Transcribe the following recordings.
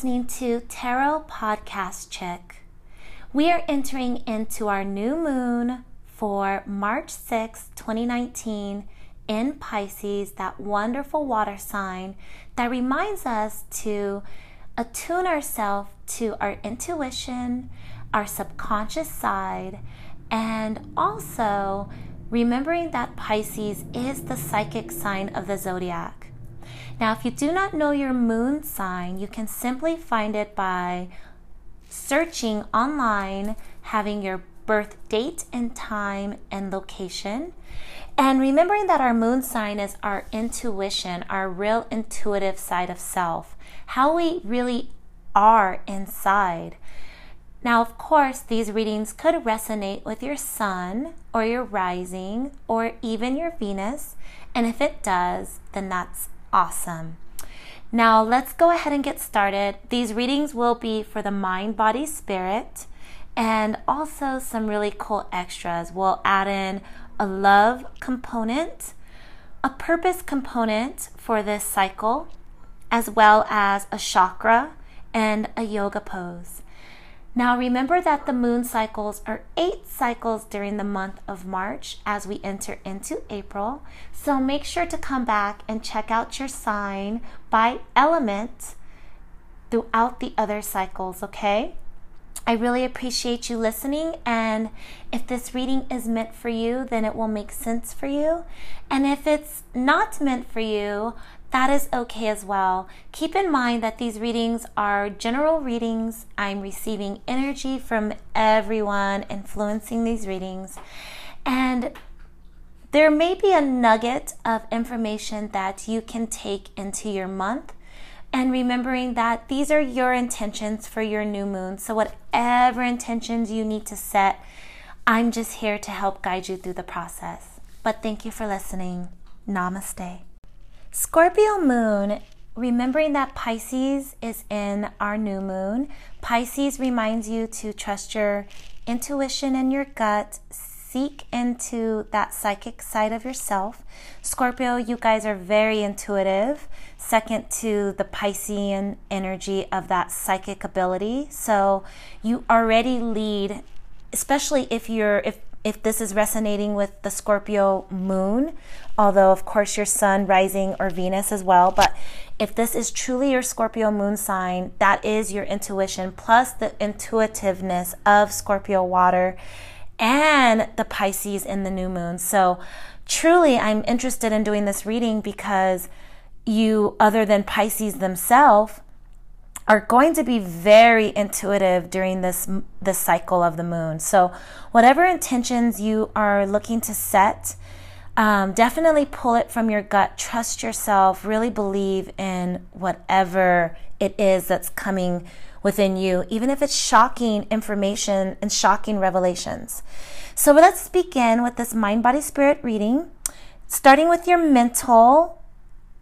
listening to Tarot Podcast Chick. We are entering into our new moon for March 6, 2019, in Pisces, that wonderful water sign that reminds us to attune ourselves to our intuition, our subconscious side, and also remembering that Pisces is the psychic sign of the zodiac. Now, if you do not know your moon sign, you can simply find it by searching online, having your birth date and time and location. And remembering that our moon sign is our intuition, our real intuitive side of self, how we really are inside. Now, of course, these readings could resonate with your sun or your rising or even your Venus. And if it does, then that's awesome. Now, let's go ahead and get started. These readings will be for the mind, body, spirit, and also some really cool extras. We'll add in a love component, a purpose component for this cycle, as well as a chakra and a yoga pose. Now remember that the moon cycles are eight cycles during the month of March as we enter into April. So make sure to come back and check out your sign by element throughout the other cycles, okay? I really appreciate you listening. And if this reading is meant for you, then it will make sense for you. And if it's not meant for you, that is okay as well. Keep in mind that these readings are general readings. I'm receiving energy from everyone influencing these readings. And there may be a nugget of information that you can take into your month. And remembering that these are your intentions for your new moon. So, whatever intentions you need to set, I'm just here to help guide you through the process. But thank you for listening. Namaste. Scorpio moon, remembering that Pisces is in our new moon. Pisces reminds you to trust your intuition and your gut, seek into that psychic side of yourself. Scorpio, you guys are very intuitive, second to the Piscean energy of that psychic ability. So you already lead, especially if you're, if if this is resonating with the Scorpio moon, although, of course, your sun, rising, or Venus as well. But if this is truly your Scorpio moon sign, that is your intuition plus the intuitiveness of Scorpio water and the Pisces in the new moon. So, truly, I'm interested in doing this reading because you, other than Pisces themselves, are going to be very intuitive during this this cycle of the moon. So, whatever intentions you are looking to set, um, definitely pull it from your gut. Trust yourself. Really believe in whatever it is that's coming within you, even if it's shocking information and shocking revelations. So, let's begin with this mind, body, spirit reading, starting with your mental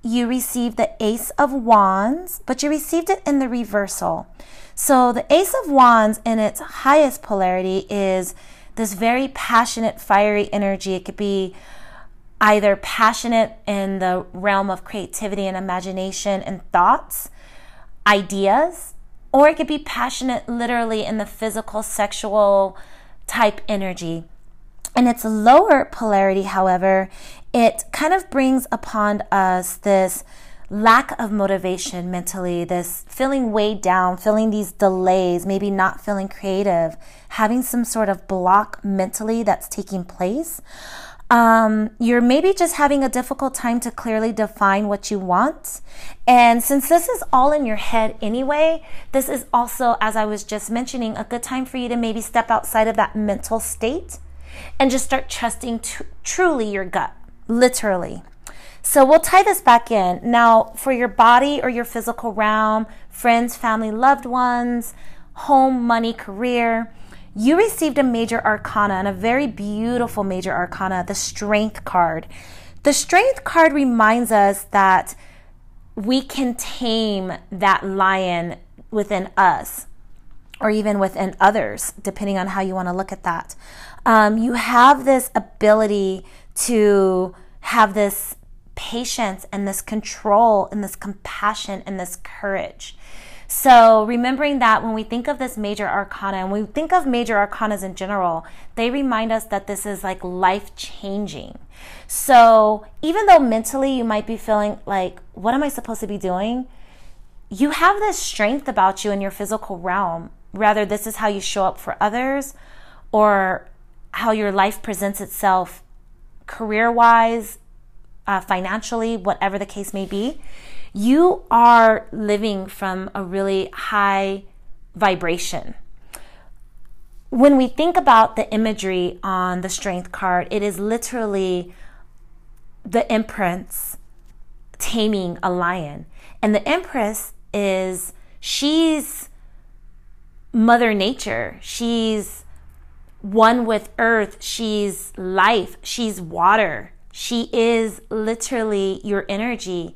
you received the Ace of Wands, but you received it in the reversal. So the Ace of Wands in its highest polarity is this very passionate, fiery energy. It could be either passionate in the realm of creativity and imagination and thoughts, ideas, or it could be passionate literally in the physical, sexual type energy. In its lower polarity, however, it kind of brings upon us this lack of motivation mentally, this feeling weighed down, feeling these delays, maybe not feeling creative, having some sort of block mentally that's taking place. Um, you're maybe just having a difficult time to clearly define what you want. And since this is all in your head anyway, this is also, as I was just mentioning, a good time for you to maybe step outside of that mental state and just start trusting t- truly your gut literally. So we'll tie this back in. Now, for your body or your physical realm, friends, family, loved ones, home, money, career, you received a major arcana and a very beautiful major arcana, the strength card. The strength card reminds us that we can tame that lion within us or even within others, depending on how you want to look at that. Um, you have this ability to have this patience and this control and this compassion and this courage. So, remembering that when we think of this major arcana and we think of major arcanas in general, they remind us that this is like life changing. So, even though mentally you might be feeling like, what am I supposed to be doing? You have this strength about you in your physical realm. Rather, this is how you show up for others or how your life presents itself career wise, uh, financially, whatever the case may be you are living from a really high vibration. When we think about the imagery on the strength card, it is literally the empress taming a lion. And the empress is, she's Mother Nature. She's one with earth. She's life. She's water. She is literally your energy.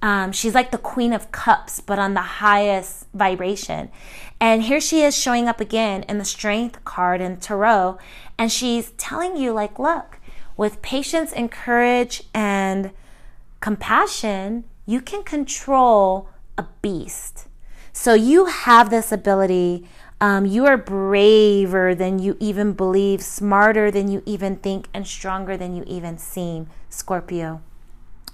Um, she's like the queen of cups, but on the highest vibration. And here she is showing up again in the strength card in Tarot. And she's telling you, like, look, with patience and courage and compassion, you can control a beast. So you have this ability. Um, you are braver than you even believe, smarter than you even think, and stronger than you even seem, Scorpio.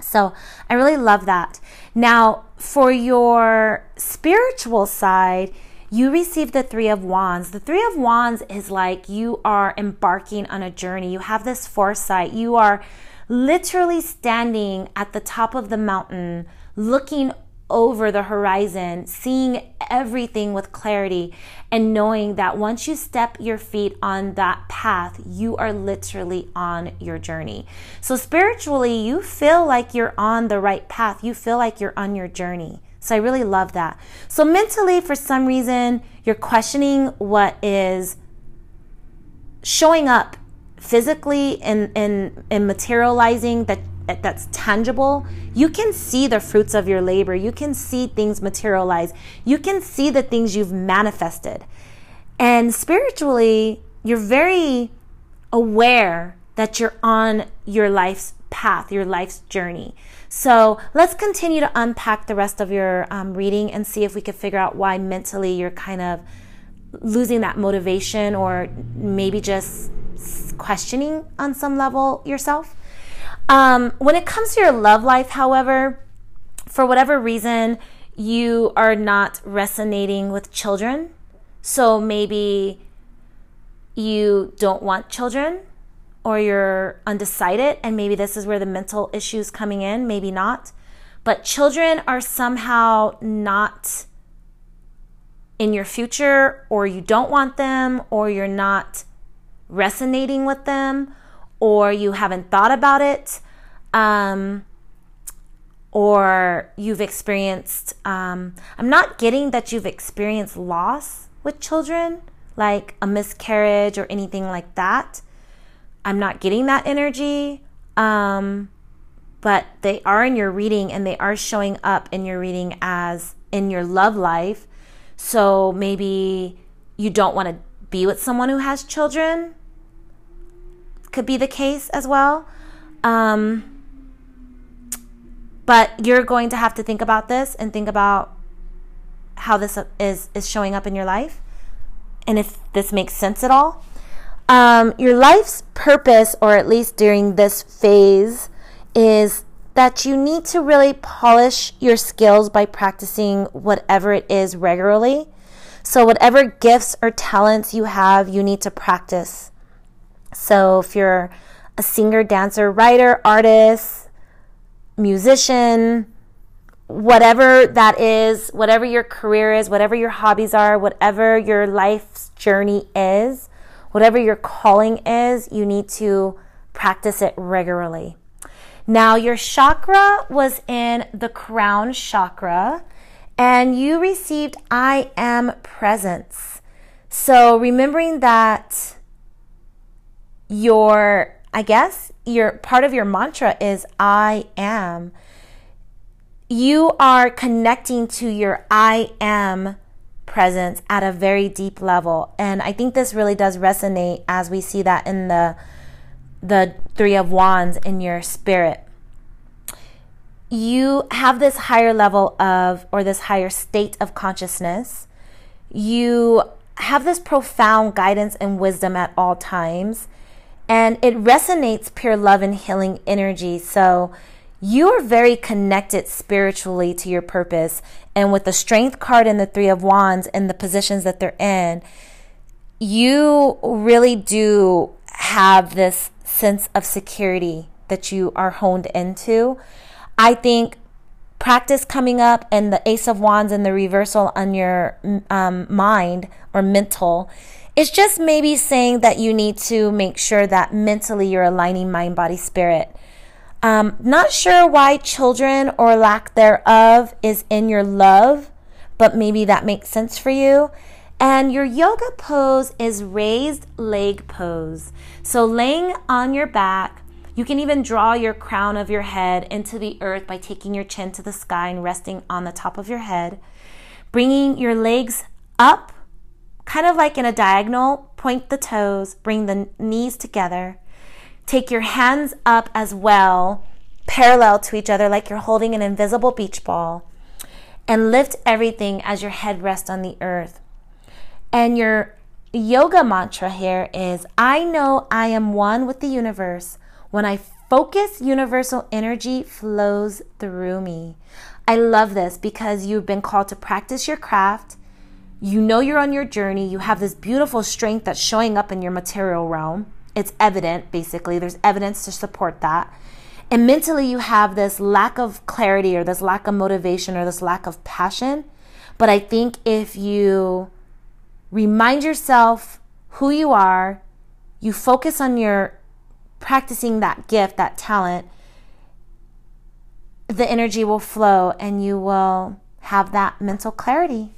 So I really love that. Now, for your spiritual side, you receive the Three of Wands. The Three of Wands is like you are embarking on a journey. You have this foresight. You are literally standing at the top of the mountain, looking over the horizon, seeing everything with clarity, and knowing that once you step your feet on that path, you are literally on your journey. So, spiritually, you feel like you're on the right path, you feel like you're on your journey. So, I really love that. So, mentally, for some reason, you're questioning what is showing up physically and, and, and materializing that that's tangible, you can see the fruits of your labor. You can see things materialize. You can see the things you've manifested. And spiritually, you're very aware that you're on your life's path, your life's journey. So let's continue to unpack the rest of your um, reading and see if we can figure out why mentally you're kind of losing that motivation or maybe just questioning on some level yourself. Um, when it comes to your love life, however, for whatever reason, you are not resonating with children. So maybe you don't want children or you're undecided, and maybe this is where the mental issues coming in, maybe not. But children are somehow not in your future, or you don't want them, or you're not resonating with them, or you haven't thought about it, um, or you've experienced, um, I'm not getting that you've experienced loss with children, like a miscarriage or anything like that. I'm not getting that energy. Um, but they are in your reading and they are showing up in your reading as in your love life. So maybe you don't want to be with someone who has children could be the case as well. Um, but you're going to have to think about this and think about how this is is showing up in your life and if this makes sense at all. Um, your life's purpose, or at least during this phase, is that you need to really polish your skills by practicing whatever it is regularly. So, whatever gifts or talents you have, you need to practice. So if you're a singer, dancer, writer, artist, musician, whatever that is, whatever your career is, whatever your hobbies are, whatever your life's journey is, whatever your calling is, you need to practice it regularly. Now, your chakra was in the crown chakra, and you received I am presence. So, remembering that your, I guess, your part of your mantra is I am. You are connecting to your I am presence at a very deep level. And I think this really does resonate as we see that in the the 3 of wands in your spirit. you have this higher level of, or this higher state of consciousness. You have this profound guidance and wisdom at all times, and it resonates pure love and healing energy. So, you are very connected spiritually to your purpose. And with the strength card and the three of wands and the positions that they're in, you really do have this sense of security that you are honed into. I think practice coming up and the ace of wands and the reversal on your um, mind or mental is just maybe saying that you need to make sure that mentally you're aligning mind body spirit. Um, not sure why children or lack thereof is in your love but maybe that makes sense for you. And your yoga pose is raised leg pose. So laying on your back you can even draw your crown of your head into the earth by taking your chin to the sky and resting on the top of your head. Bringing your legs up, kind of like in a diagonal, point the toes, bring the knees together. Take your hands up as well, parallel to each other, like you're holding an invisible beach ball. And lift everything as your head rests on the earth. And your yoga mantra here is I know I am one with the universe. When I focus, universal energy flows through me. I love this because you've been called to practice your craft. You know you're on your journey. You have this beautiful strength that's showing up in your material realm. It's evident, basically. There's evidence to support that. And mentally, you have this lack of clarity or this lack of motivation or this lack of passion. But I think if you remind yourself who you are, you focus on your practicing that gift, that talent, the energy will flow and you will have that mental clarity.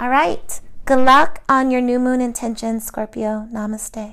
All right. Good luck on your new moon intentions, Scorpio. Namaste.